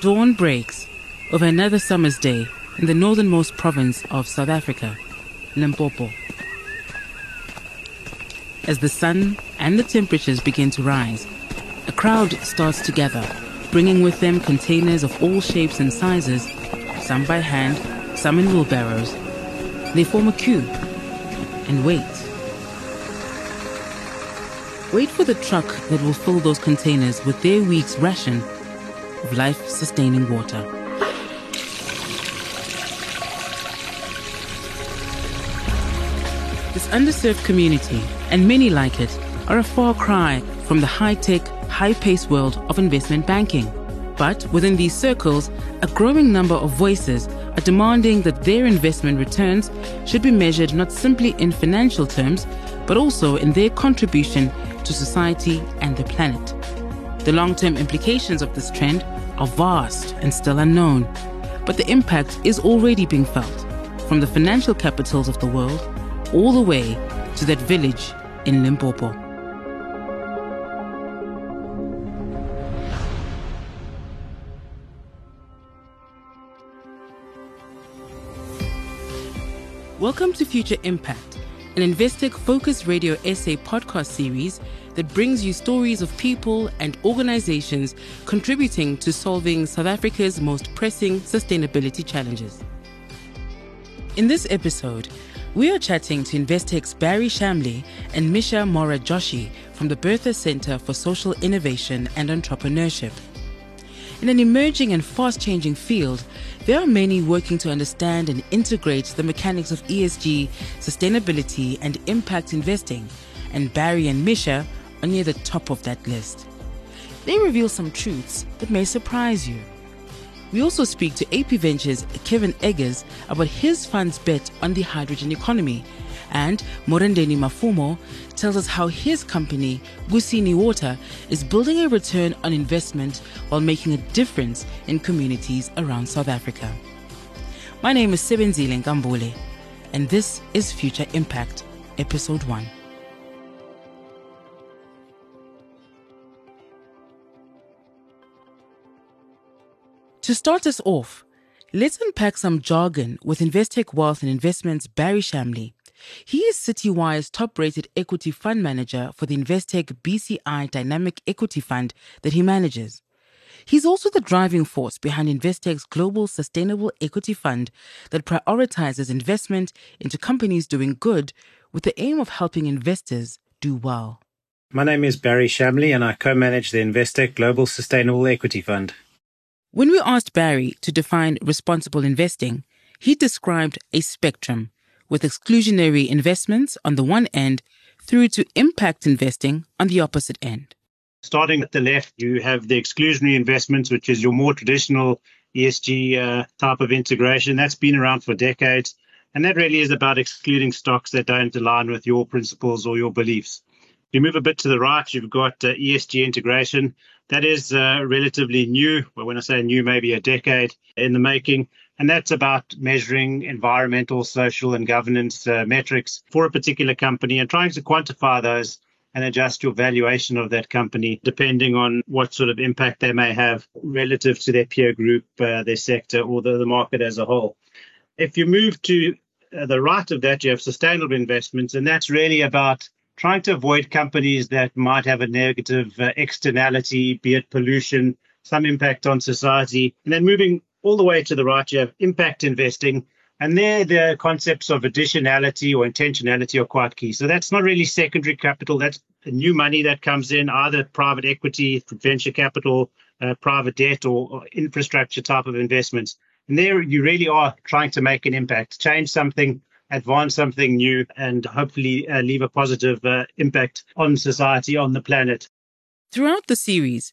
Dawn breaks over another summer's day in the northernmost province of South Africa, Limpopo. As the sun and the temperatures begin to rise, a crowd starts to gather, bringing with them containers of all shapes and sizes, some by hand, some in wheelbarrows. They form a queue and wait. Wait for the truck that will fill those containers with their week's ration of life sustaining water. This underserved community, and many like it, are a far cry from the high tech, high paced world of investment banking. But within these circles, a growing number of voices are demanding that their investment returns should be measured not simply in financial terms, but also in their contribution to society and the planet. The long term implications of this trend are vast and still unknown, but the impact is already being felt from the financial capitals of the world all the way to that village in Limpopo. Welcome to Future Impact, an Investec Focus Radio SA podcast series that brings you stories of people and organizations contributing to solving South Africa's most pressing sustainability challenges. In this episode, we are chatting to Investec's Barry Shamley and Misha Mora Joshi from the Bertha Center for Social Innovation and Entrepreneurship. In an emerging and fast changing field, there are many working to understand and integrate the mechanics of ESG, sustainability, and impact investing, and Barry and Misha are near the top of that list. They reveal some truths that may surprise you. We also speak to AP Ventures' Kevin Eggers about his fund's bet on the hydrogen economy and Murendeni Mafumo tells us how his company, Kusini Water, is building a return on investment while making a difference in communities around South Africa. My name is Sebenzile Nkambule, and this is Future Impact, Episode 1. To start us off, let's unpack some jargon with Investec Wealth and Investments Barry Shamley. He is Citywire's top rated equity fund manager for the Investec BCI Dynamic Equity Fund that he manages. He's also the driving force behind Investec's Global Sustainable Equity Fund that prioritizes investment into companies doing good with the aim of helping investors do well. My name is Barry Shamley and I co manage the Investec Global Sustainable Equity Fund. When we asked Barry to define responsible investing, he described a spectrum with exclusionary investments on the one end through to impact investing on the opposite end. Starting at the left, you have the exclusionary investments, which is your more traditional ESG uh, type of integration. That's been around for decades. And that really is about excluding stocks that don't align with your principles or your beliefs. You move a bit to the right, you've got uh, ESG integration. That is uh, relatively new. Well, when I say new, maybe a decade in the making. And that's about measuring environmental, social, and governance uh, metrics for a particular company and trying to quantify those and adjust your valuation of that company depending on what sort of impact they may have relative to their peer group, uh, their sector, or the, the, market as a whole. If you move to uh, the right of that, you have sustainable investments, and that's really about trying to avoid companies that might have a negative uh, externality, be it pollution, some impact on society, and then moving all the way to the right, you have impact investing. And there, the concepts of additionality or intentionality are quite key. So that's not really secondary capital. That's new money that comes in, either private equity, venture capital, uh, private debt, or, or infrastructure type of investments. And there, you really are trying to make an impact, change something, advance something new, and hopefully uh, leave a positive uh, impact on society, on the planet. Throughout the series,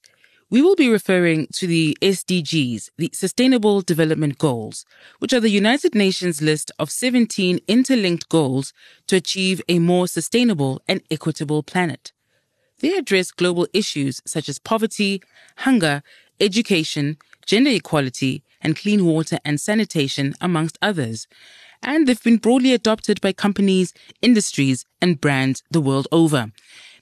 we will be referring to the SDGs, the Sustainable Development Goals, which are the United Nations list of 17 interlinked goals to achieve a more sustainable and equitable planet. They address global issues such as poverty, hunger, education, gender equality, and clean water and sanitation, amongst others. And they've been broadly adopted by companies, industries, and brands the world over.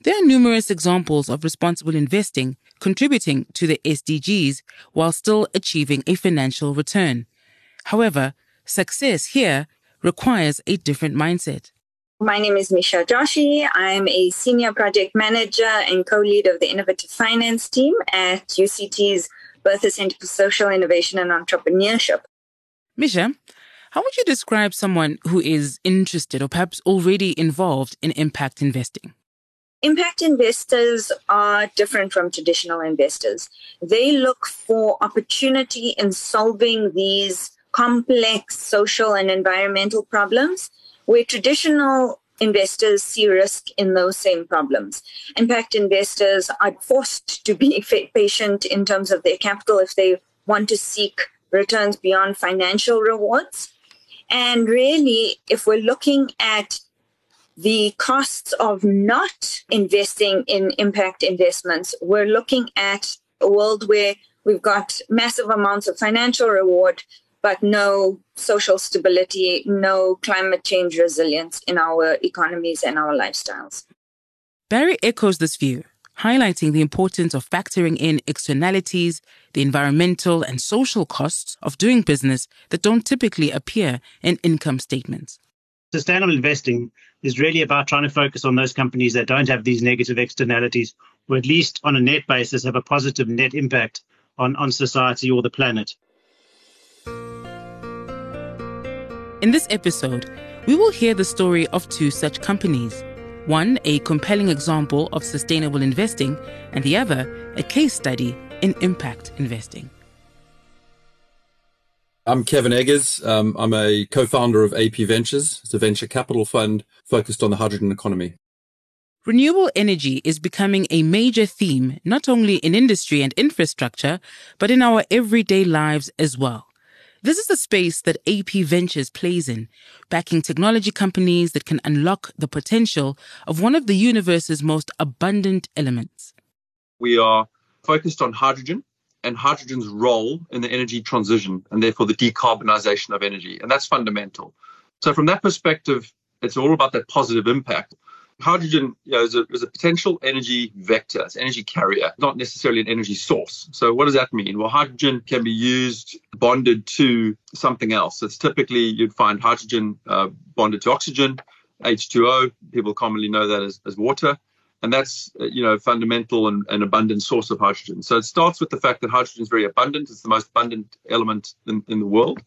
There are numerous examples of responsible investing contributing to the SDGs while still achieving a financial return. However, success here requires a different mindset. My name is Misha Joshi. I'm a senior project manager and co-lead of the innovative finance team at UCT's Bertha Center for Social Innovation and Entrepreneurship. Misha, how would you describe someone who is interested or perhaps already involved in impact investing? Impact investors are different from traditional investors. They look for opportunity in solving these complex social and environmental problems where traditional investors see risk in those same problems. Impact investors are forced to be patient in terms of their capital if they want to seek returns beyond financial rewards. And really, if we're looking at the costs of not investing in impact investments, we're looking at a world where we've got massive amounts of financial reward, but no social stability, no climate change resilience in our economies and our lifestyles. Barry echoes this view, highlighting the importance of factoring in externalities, the environmental and social costs of doing business that don't typically appear in income statements. Sustainable investing is really about trying to focus on those companies that don't have these negative externalities, or at least on a net basis have a positive net impact on, on society or the planet. In this episode, we will hear the story of two such companies. One, a compelling example of sustainable investing, and the other, a case study in impact investing. I'm Kevin Eggers. Um, I'm a co-founder of AP Ventures. It's a venture capital fund focused on the hydrogen economy. Renewable energy is becoming a major theme, not only in industry and infrastructure, but in our everyday lives as well. This is the space that AP Ventures plays in, backing technology companies that can unlock the potential of one of the universe's most abundant elements. We are focused on hydrogen and hydrogen's role in the energy transition and therefore the decarbonization of energy. And that's fundamental. So, from that perspective, it's all about that positive impact. Hydrogen you know, is, a, is a potential energy vector, it's an energy carrier, not necessarily an energy source. So, what does that mean? Well, hydrogen can be used bonded to something else. It's typically you'd find hydrogen uh, bonded to oxygen, H2O. People commonly know that as, as water and that's uh, you know fundamental and, and abundant source of hydrogen. So it starts with the fact that hydrogen is very abundant. It's the most abundant element in, in the world,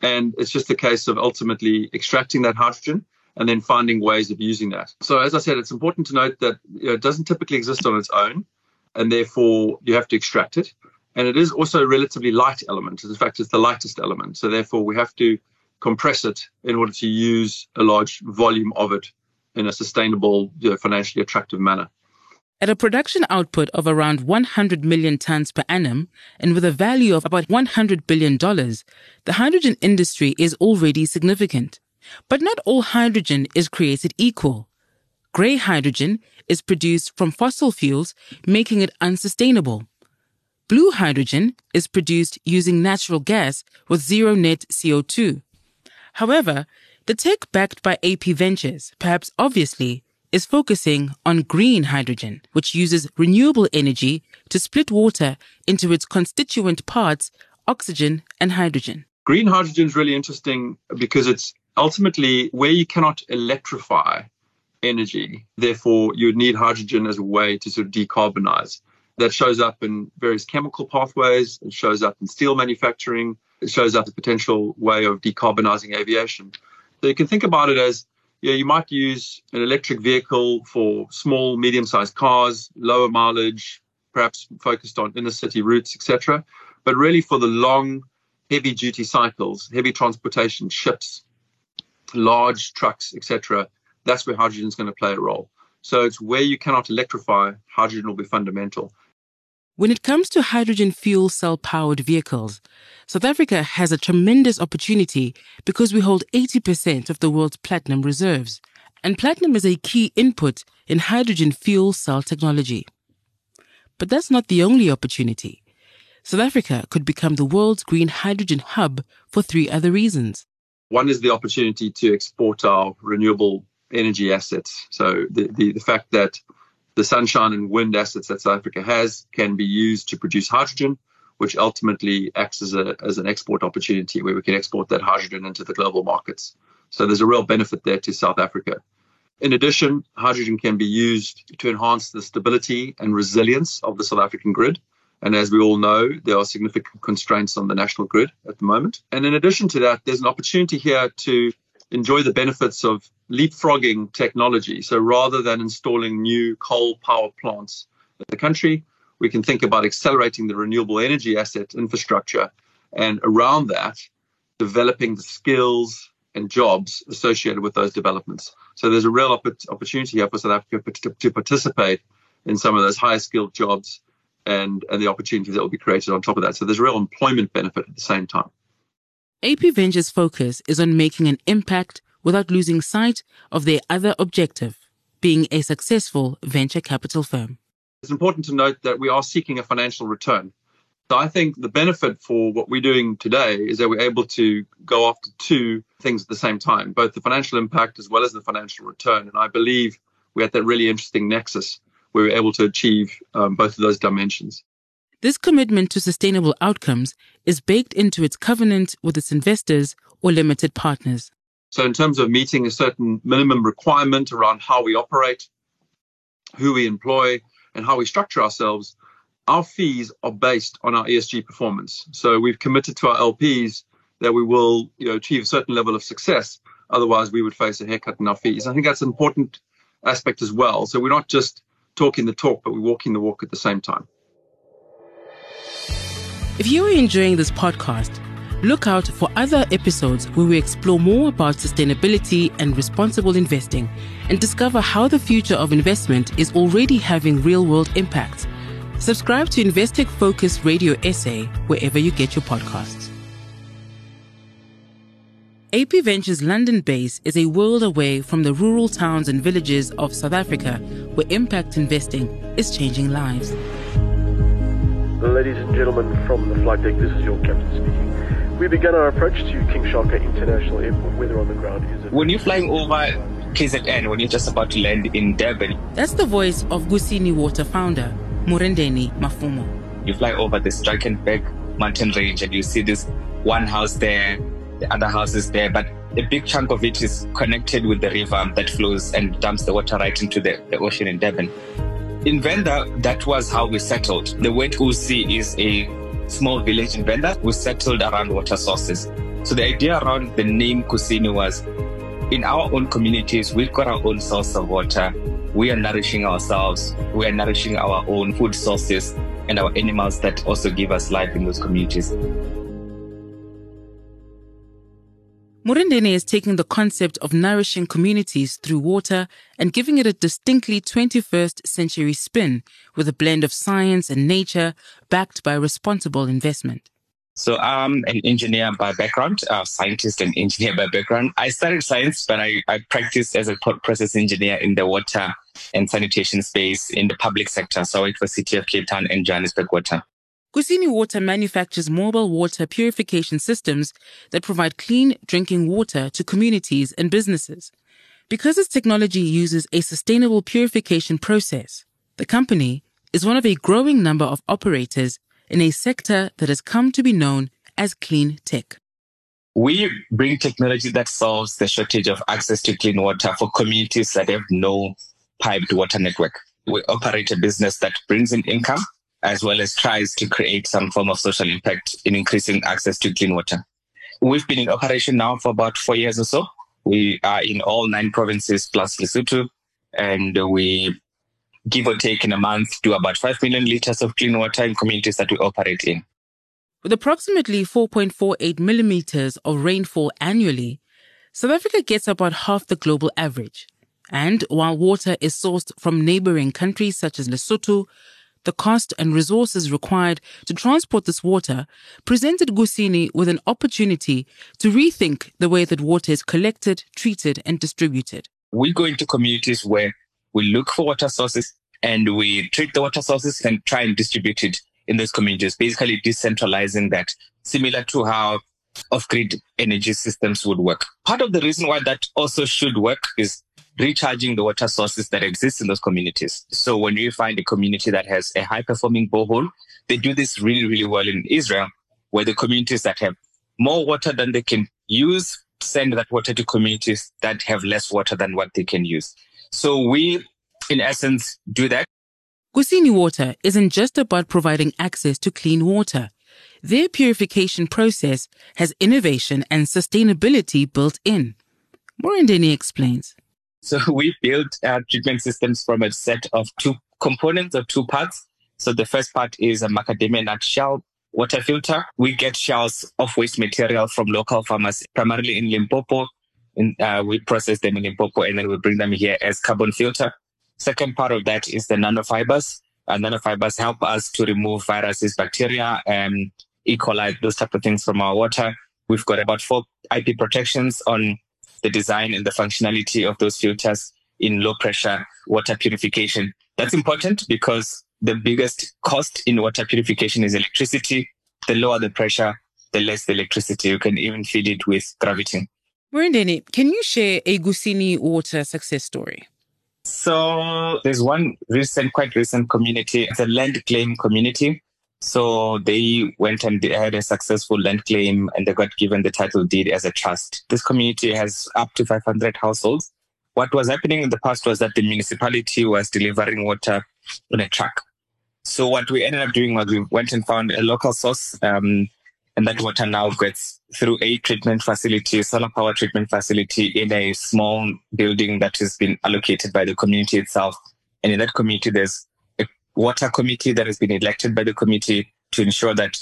and it's just a case of ultimately extracting that hydrogen and then finding ways of using that. So as I said, it's important to note that you know, it doesn't typically exist on its own, and therefore you have to extract it. And it is also a relatively light element. In fact, it's the lightest element. So therefore, we have to compress it in order to use a large volume of it in a sustainable, you know, financially attractive manner. At a production output of around 100 million tons per annum and with a value of about $100 billion, the hydrogen industry is already significant. But not all hydrogen is created equal. Grey hydrogen is produced from fossil fuels, making it unsustainable. Blue hydrogen is produced using natural gas with zero net CO2. However, the tech backed by AP Ventures, perhaps obviously, is focusing on green hydrogen, which uses renewable energy to split water into its constituent parts, oxygen and hydrogen. Green hydrogen is really interesting because it's ultimately where you cannot electrify energy. Therefore, you would need hydrogen as a way to sort of decarbonize. That shows up in various chemical pathways, it shows up in steel manufacturing, it shows up as a potential way of decarbonizing aviation. So you can think about it as yeah, you might use an electric vehicle for small, medium-sized cars, lower mileage, perhaps focused on inner city routes, etc. But really for the long, heavy-duty cycles, heavy transportation, ships, large trucks, etc. That's where hydrogen is going to play a role. So it's where you cannot electrify, hydrogen will be fundamental. When it comes to hydrogen fuel cell powered vehicles, South Africa has a tremendous opportunity because we hold 80% of the world's platinum reserves. And platinum is a key input in hydrogen fuel cell technology. But that's not the only opportunity. South Africa could become the world's green hydrogen hub for three other reasons. One is the opportunity to export our renewable energy assets. So the, the, the fact that The sunshine and wind assets that South Africa has can be used to produce hydrogen, which ultimately acts as, a, as an export opportunity where we can export that hydrogen into the global markets. So there's a real benefit there to South Africa. In addition, hydrogen can be used to enhance the stability and resilience of the South African grid. And as we all know, there are significant constraints on the national grid at the moment. And in addition to that, there's an opportunity here to enjoy the benefits of leapfrogging technology. So rather than installing new coal power plants in the country, we can think about accelerating the renewable energy asset infrastructure and around that, developing the skills and jobs associated with those developments. So there's a real opp- opportunity here for South Africa to, participate in some of those high skilled jobs and, and the opportunities that will be created on top of that. So there's real employment benefit at the same time. AP Ventures' focus is on making an impact without losing sight of their other objective, being a successful venture capital firm. It's important to note that we are seeking a financial return. So I think the benefit for what we're doing today is that we're able to go after two things at the same time, both the financial impact as well as the financial return. And I believe we're at that really interesting nexus where we're able to achieve um, both of those dimensions. This commitment to sustainable outcomes is baked into its covenant with its investors or limited partners. So, in terms of meeting a certain minimum requirement around how we operate, who we employ, and how we structure ourselves, our fees are based on our ESG performance. So we've committed to our LPs that we will you know, achieve a certain level of success. Otherwise, we would face a haircut in our fees. I think that's an important aspect as well. So we're not just talking the talk, but we're walking the walk at the same time. If you are enjoying this podcast, look out for other episodes where we explore more about sustainability and responsible investing and discover how the future of investment is already having real world impact Subscribe to Investec Focus Radio SA wherever you get your podcasts. AP Ventures London base is a world away from the rural towns and villages of South Africa where impact investing is changing lives. Ladies and gentlemen from the flight deck, this is your captain speaking. We began our approach to King Shaka International Airport. Weather on the ground is. When you're flying over KZN, when you're just about to land in Durban, that's the voice of Kusini Water founder Murendeni Mafumo. You fly over the Drakensberg mountain range and you see this one house there, the other house is there, but a big chunk of it is connected with the river that flows and dumps the water right into the, the ocean in Durban. In Venda, that was how we settled. The Wet Usi is a small village in Venda. We settled around water sources. So the idea around the name Kusini was in our own communities, we've got our own source of water we are nourishing ourselves, we are nourishing our own food sources and our animals that also give us life in those communities. Murendeni is taking the concept of nourishing communities through water and giving it a distinctly 21st century spin with a blend of science and nature backed by responsible investment. So I'm an engineer by background, a scientist and engineer by background. I studied science, but I, I practiced as a process engineer in the water and sanitation space in the public sector. So I worked for City of Cape Town and Johannesburg Water. Kusini Water manufactures mobile water purification systems that provide clean drinking water to communities and businesses. Because its technology uses a sustainable purification process, the company is one of a growing number of operators in a sector that has come to be known as clean tech. We bring technology that solves the shortage of access to clean water for communities that have no piped water network. We operate a business that brings in income as well as tries to create some form of social impact in increasing access to clean water. We've been in operation now for about four years or so. We are in all nine provinces plus Lesotho, and we give or take in a month, do about 5 million liters of clean water in communities that we operate in. With approximately 4.48 millimeters of rainfall annually, South Africa gets about half the global average. And while water is sourced from neighboring countries such as Lesotho, the cost and resources required to transport this water presented Kusini with an opportunity to rethink the way that water is collected, treated, and distributed. We go into communities where we look for water sources and we treat the water sources and try and distribute it in those communities, basically decentralizing that, similar to how off-grid energy systems would work. Part of the reason why that also should work is recharging the water sources that exist in those communities. So when you find a community that has a high performing borehole, they do this really, really well in Israel, where the communities that have more water than they can use send that water to communities that have less water than what they can use. So we, in essence, do that. Kusini Water isn't just about providing access to clean water. Their purification process has innovation and sustainability built in. Murendeni explains. So we built treatment systems from a set of two components or two parts. So the first part is a macadamia nut shell water filter. We get shells of waste material from local farmers, primarily in Limpopo. And, uh, we process them in Limpopo and then we bring them here as carbon filter. Second part of that is the nanofibers. Uh, nanofibers help us to remove viruses, bacteria, and E. coli, those type of things from our water. We've got about four IP protections on the design and the functionality of those filters in low pressure water purification. That's important because the biggest cost in water purification is electricity. The lower the pressure, the less the electricity. You can even feed it with gravity. Murendeni, can you share a Kusini water success story? So there's one recent, quite recent community. It's a land claim community. So they went and they had a successful land claim and they got given the title deed as a trust. This community has up to 500 households. What was happening in the past was that the municipality was delivering water on a truck. So what we ended up doing was we went and found a local source, um, and that water now gets through a treatment facility, solar power treatment facility in a small building that has been allocated by the community itself. And in that community, there's water committee that has been elected by the committee to ensure that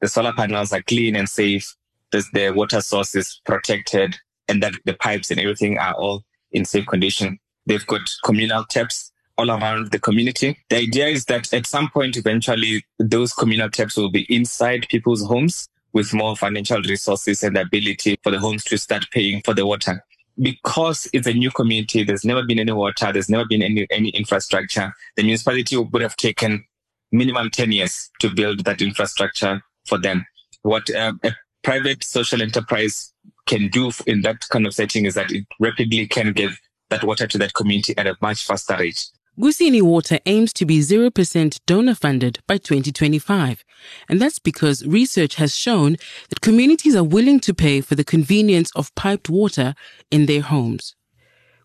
the solar panels are clean and safe, that the water source is protected, and that the pipes and everything are all in safe condition. They've got communal taps all around the community. The idea is that at some point, eventually, those communal taps will be inside people's homes with more financial resources and the ability for the homes to start paying for the water because it's a new community, there's never been any water, there's never been any, any infrastructure. The municipality would have taken minimum 10 years to build that infrastructure for them. What uh, a private social enterprise can do in that kind of setting is that it rapidly can give that water to that community at a much faster rate. Kusini Water aims to be 0% donor funded by 2025. And that's because research has shown that communities are willing to pay for the convenience of piped water in their homes.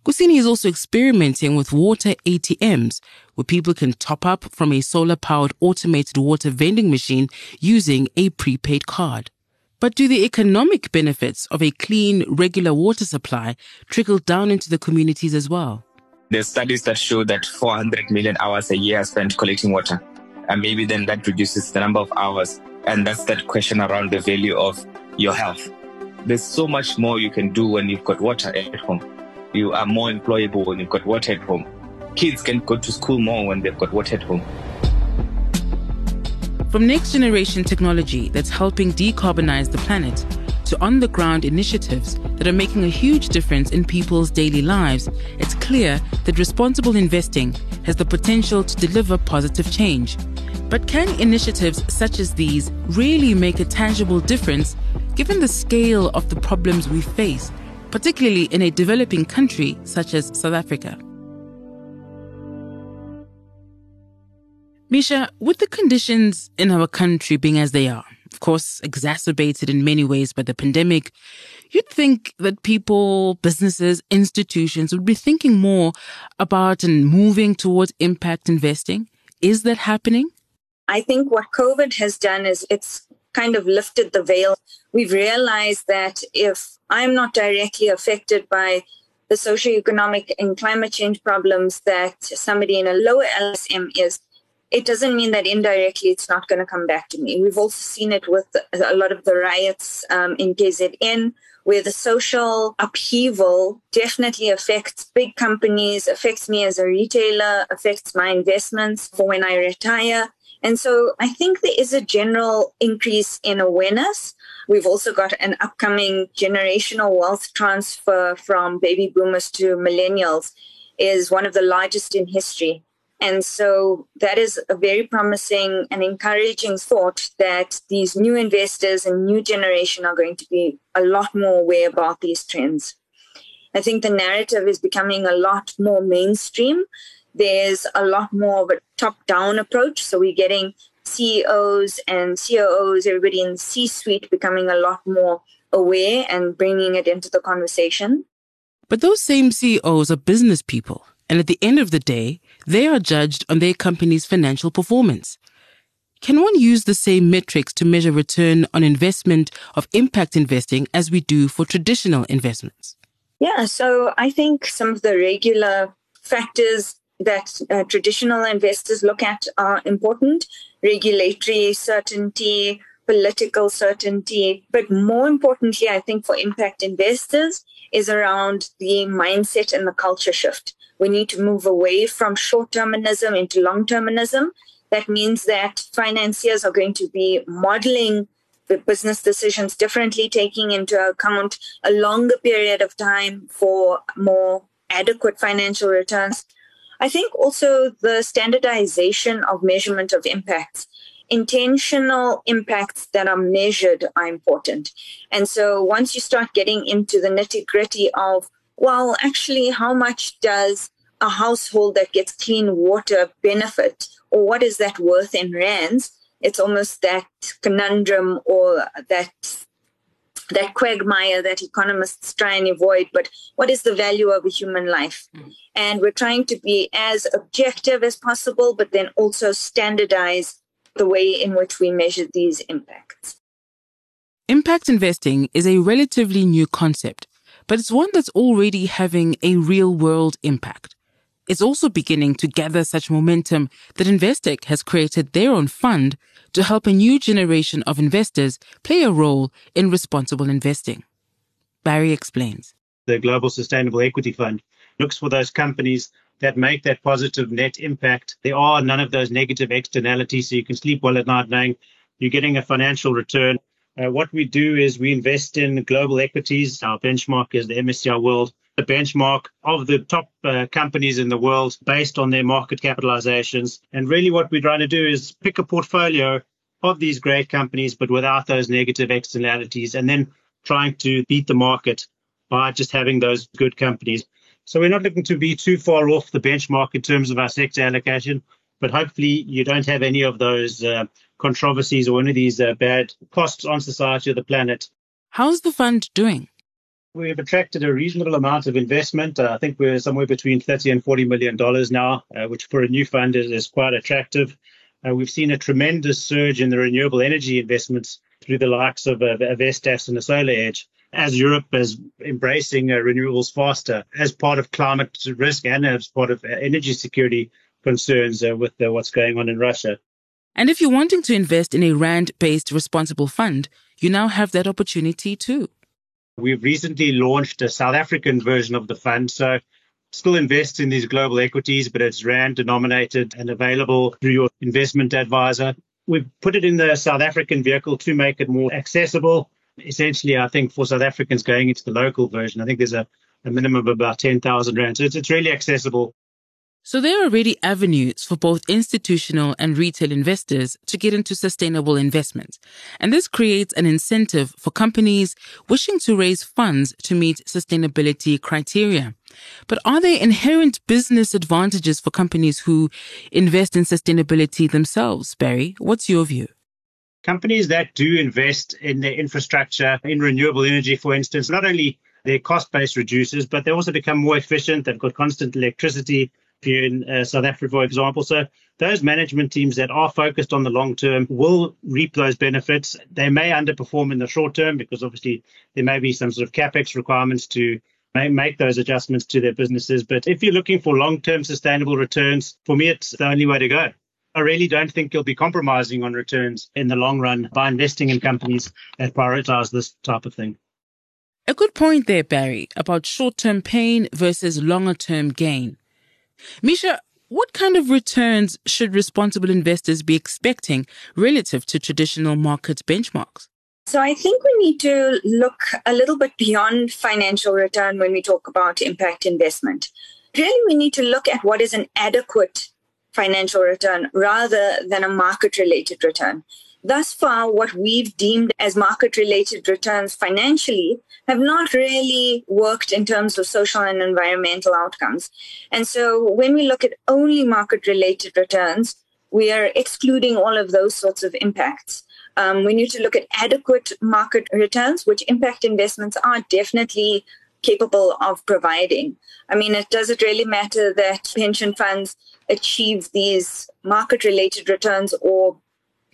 Kusini is also experimenting with water ATMs, where people can top up from a solar powered automated water vending machine using a prepaid card. But do the economic benefits of a clean, regular water supply trickle down into the communities as well? There's studies that show that 400 million hours a year are spent collecting water. And maybe then that reduces the number of hours. And that's that question around the value of your health. There's so much more you can do when you've got water at home. You are more employable when you've got water at home. Kids can go to school more when they've got water at home. From next generation technology that's helping decarbonize the planet to on the ground initiatives that are making a huge difference in people's daily lives, it's clear that responsible investing has the potential to deliver positive change. But can initiatives such as these really make a tangible difference given the scale of the problems we face, particularly in a developing country such as South Africa? Misha, with the conditions in our country being as they are, course, exacerbated in many ways by the pandemic, you'd think that people, businesses, institutions would be thinking more about and moving towards impact investing. Is that happening? I think what COVID has done is it's kind of lifted the veil. We've realized that if I'm not directly affected by the socioeconomic and climate change problems that somebody in a lower LSM is, it doesn't mean that indirectly it's not going to come back to me. We've also seen it with a lot of the riots um, in KZN, where the social upheaval definitely affects big companies, affects me as a retailer, affects my investments for when I retire. And so I think there is a general increase in awareness. We've also got an upcoming generational wealth transfer from baby boomers to millennials is one of the largest in history. And so that is a very promising and encouraging thought that these new investors and new generation are going to be a lot more aware about these trends. I think the narrative is becoming a lot more mainstream. There's a lot more of a top down approach. So we're getting CEOs and COOs, everybody in C suite becoming a lot more aware and bringing it into the conversation. But those same CEOs are business people. And at the end of the day, they are judged on their company's financial performance. Can one use the same metrics to measure return on investment of impact investing as we do for traditional investments? Yeah, so I think some of the regular factors that uh, traditional investors look at are important regulatory certainty, political certainty. But more importantly, I think for impact investors is around the mindset and the culture shift. We need to move away from short termism into long termism that means that financiers are going to be modeling the business decisions differently, taking into account a longer period of time for more adequate financial returns. I think also the standardization of measurement of impacts. Intentional impacts that are measured are important. And so once you start getting into the nitty gritty of, well, actually, how much does a household that gets clean water benefit or what is that worth in rands? It's almost that conundrum or that that quagmire that economists try and avoid. But what is the value of a human life? Mm. And we're trying to be as objective as possible, but then also standardize the way in which we measure these impacts. Impact investing is a relatively new concept, but it's one that's already having a real world impact is also beginning to gather such momentum that Investec has created their own fund to help a new generation of investors play a role in responsible investing. Barry explains. The Global Sustainable Equity Fund looks for those companies that make that positive net impact. There are none of those negative externalities, so you can sleep well at night knowing you're getting a financial return. Uh, what we do is we invest in global equities. Our benchmark is the MSCI World the benchmark of the top uh, companies in the world based on their market capitalizations. And really, what we're trying to do is pick a portfolio of these great companies, but without those negative externalities, and then trying to beat the market by just having those good companies. So we're not looking to be too far off the benchmark in terms of our sector allocation, but hopefully you don't have any of those uh, controversies or any of these uh, bad costs on society or the planet. How's the fund doing? We've attracted a reasonable amount of investment. Uh, I think we're somewhere between 30 and 40 million dollars now, uh, which for a new fund is, is quite attractive. Uh, we've seen a tremendous surge in the renewable energy investments through the likes of uh, Vestas and the SolarEdge, as Europe is embracing uh, renewables faster as part of climate risk and as part of uh, energy security concerns with what's going on in Russia. And if you're wanting to invest in a RAND based responsible fund, you now have that opportunity too. We've recently launched a South African version of the fund. So still invests in these global equities, but it's RAND denominated and available through your investment advisor. We've put it in the South African vehicle to make it more accessible. Essentially, I think for South Africans going into the local version, I think there's a, a minimum of about 10,000 Rand. So it's, it's really accessible so there are already avenues for both institutional and retail investors to get into sustainable investment. And this creates an incentive for companies wishing to raise funds to meet sustainability criteria. But are there inherent business advantages for companies who invest in sustainability themselves? Barry, what's your view? Companies that do invest in their infrastructure, in renewable energy, for instance, not only their cost base reduces, but they also become more efficient. They've got constant electricity in uh, South Africa, for example. So those management teams that are focused on the long term will reap those benefits. They may underperform in the short term because obviously there may be some sort of capex requirements to make those adjustments to their businesses. But if you're looking for long term sustainable returns, for me, it's the only way to go. I really don't think you'll be compromising on returns in the long run by investing in companies that prioritize this type of thing. A good point there, Barry, about short term pain versus longer term gain. Misha, what kind of returns should responsible investors be expecting relative to traditional market benchmarks? So I think we need to look a little bit beyond financial return when we talk about impact investment. Really, we need to look at what is an adequate financial return rather than a market related return. Thus far, what we've deemed as market related returns financially have not really worked in terms of social and environmental outcomes. And so when we look at only market related returns, we are excluding all of those sorts of impacts. Um, we need to look at adequate market returns, which impact investments are definitely capable of providing. I mean, it does it really matter that pension funds achieve these market related returns or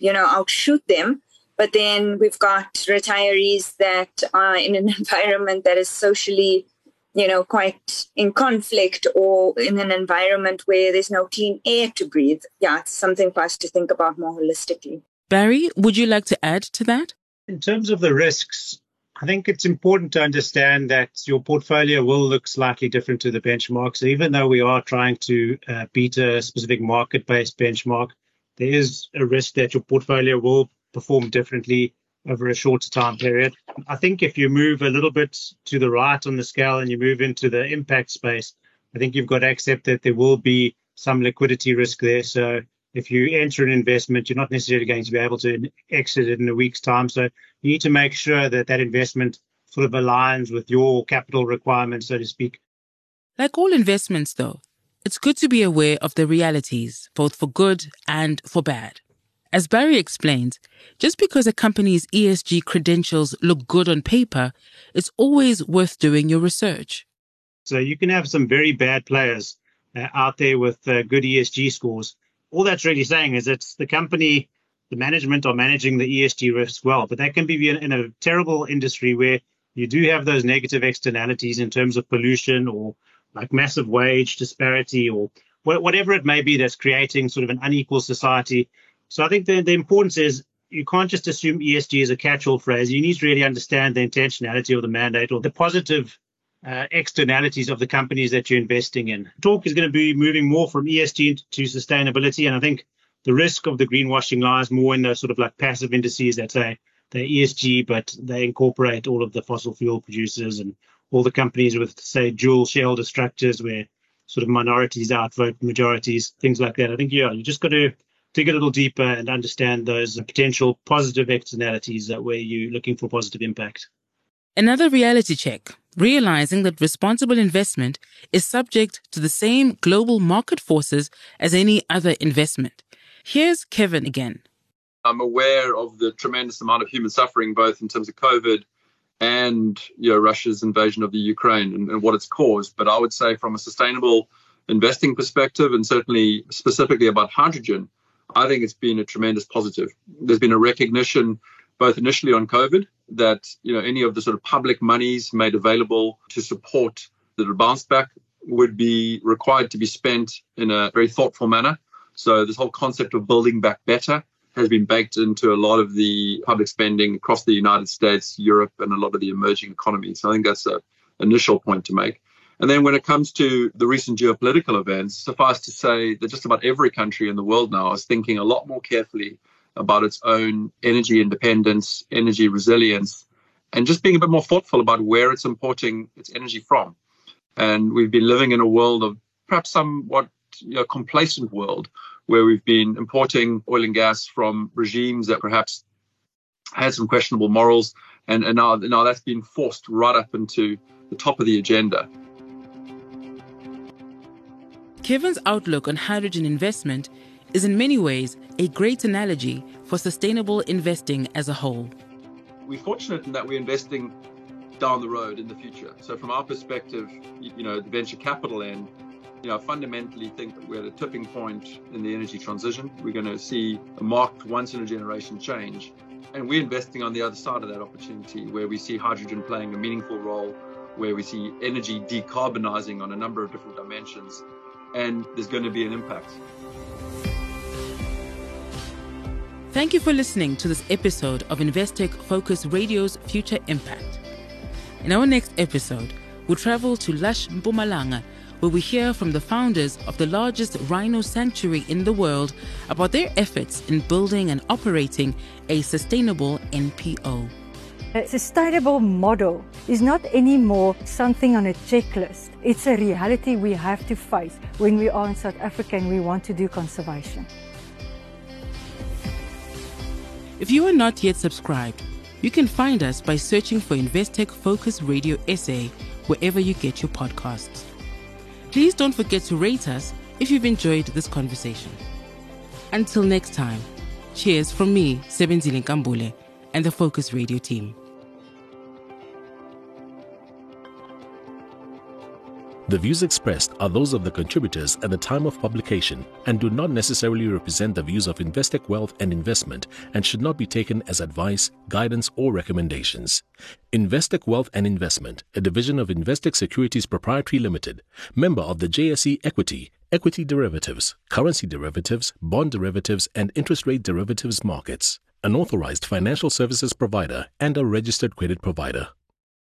you know, outshoot them. But then we've got retirees that are in an environment that is socially, you know, quite in conflict or in an environment where there's no clean air to breathe. Yeah, it's something for us to think about more holistically. Barry, would you like to add to that? In terms of the risks, I think it's important to understand that your portfolio will look slightly different to the benchmark. So even though we are trying to uh, beat a specific market-based benchmark, there is a risk that your portfolio will perform differently over a shorter time period. I think if you move a little bit to the right on the scale and you move into the impact space, I think you've got to accept that there will be some liquidity risk there. So if you enter an investment, you're not necessarily going to be able to exit it in a week's time. So you need to make sure that that investment sort of aligns with your capital requirements, so to speak. Like all investments, though, it's good to be aware of the realities, both for good and for bad. As Barry explained, just because a company's ESG credentials look good on paper, it's always worth doing your research. So you can have some very bad players uh, out there with uh, good ESG scores. All that's really saying is that the company, the management are managing the ESG risks well, but that can be in a terrible industry where you do have those negative externalities in terms of pollution or like massive wage disparity or whatever it may be that's creating sort of an unequal society. So I think the, the importance is you can't just assume ESG is a catch-all phrase. You need to really understand the intentionality of the mandate or the positive uh, externalities of the companies that you're investing in. Talk is going to be moving more from ESG to sustainability, and I think the risk of the greenwashing lies more in the sort of like passive indices that say they're ESG, but they incorporate all of the fossil fuel producers and all the companies with, say, dual shareholder structures where sort of minorities outvote majorities, things like that. I think, yeah, you just got to dig a little deeper and understand those potential positive externalities that where you're looking for positive impact. Another reality check, realizing that responsible investment is subject to the same global market forces as any other investment. Here's Kevin again. I'm aware of the tremendous amount of human suffering, both in terms of COVID and you know, Russia's invasion of the Ukraine and, and what it's caused. But I would say from a sustainable investing perspective, and certainly specifically about hydrogen, I think it's been a tremendous positive. There's been a recognition, both initially on COVID, that you know any of the sort of public monies made available to support the bounce back would be required to be spent in a very thoughtful manner. So this whole concept of building back better has been baked into a lot of the public spending across the United States, Europe, and a lot of the emerging economies. I think that's an initial point to make. And then when it comes to the recent geopolitical events, suffice to say that just about every country in the world now is thinking a lot more carefully about its own energy independence, energy resilience, and just being a bit more thoughtful about where it's importing its energy from. And we've been living in a world of perhaps somewhat you know, complacent world where we've been importing oil and gas from regimes that perhaps had some questionable morals, and, and now, now that's been forced right up into the top of the agenda. Kevin's outlook on hydrogen investment is in many ways a great analogy for sustainable investing as a whole. We're fortunate in that we're investing down the road in the future. So, from our perspective, you know, the venture capital end, you know, I fundamentally think that we're at a tipping point in the energy transition. We're going to see a marked once in a generation change. And we're investing on the other side of that opportunity where we see hydrogen playing a meaningful role, where we see energy decarbonizing on a number of different dimensions. And there's going to be an impact. Thank you for listening to this episode of Investec Focus Radio's Future Impact. In our next episode, we'll travel to Lush Mpumalanga where we hear from the founders of the largest rhino sanctuary in the world about their efforts in building and operating a sustainable NPO. A sustainable model is not anymore something on a checklist. It's a reality we have to face when we are in South Africa and we want to do conservation. If you are not yet subscribed, you can find us by searching for Investec Focus Radio SA wherever you get your podcasts. Please don't forget to rate us if you've enjoyed this conversation. Until next time, cheers from me, Sebenzile Nkambule, and the Focus Radio team. The views expressed are those of the contributors at the time of publication and do not necessarily represent the views of Investec Wealth and Investment and should not be taken as advice, guidance, or recommendations. Investec Wealth and Investment, a division of Investec Securities Proprietary Limited, member of the JSE Equity, Equity Derivatives, Currency Derivatives, Bond Derivatives, and Interest Rate Derivatives markets, an authorized financial services provider and a registered credit provider.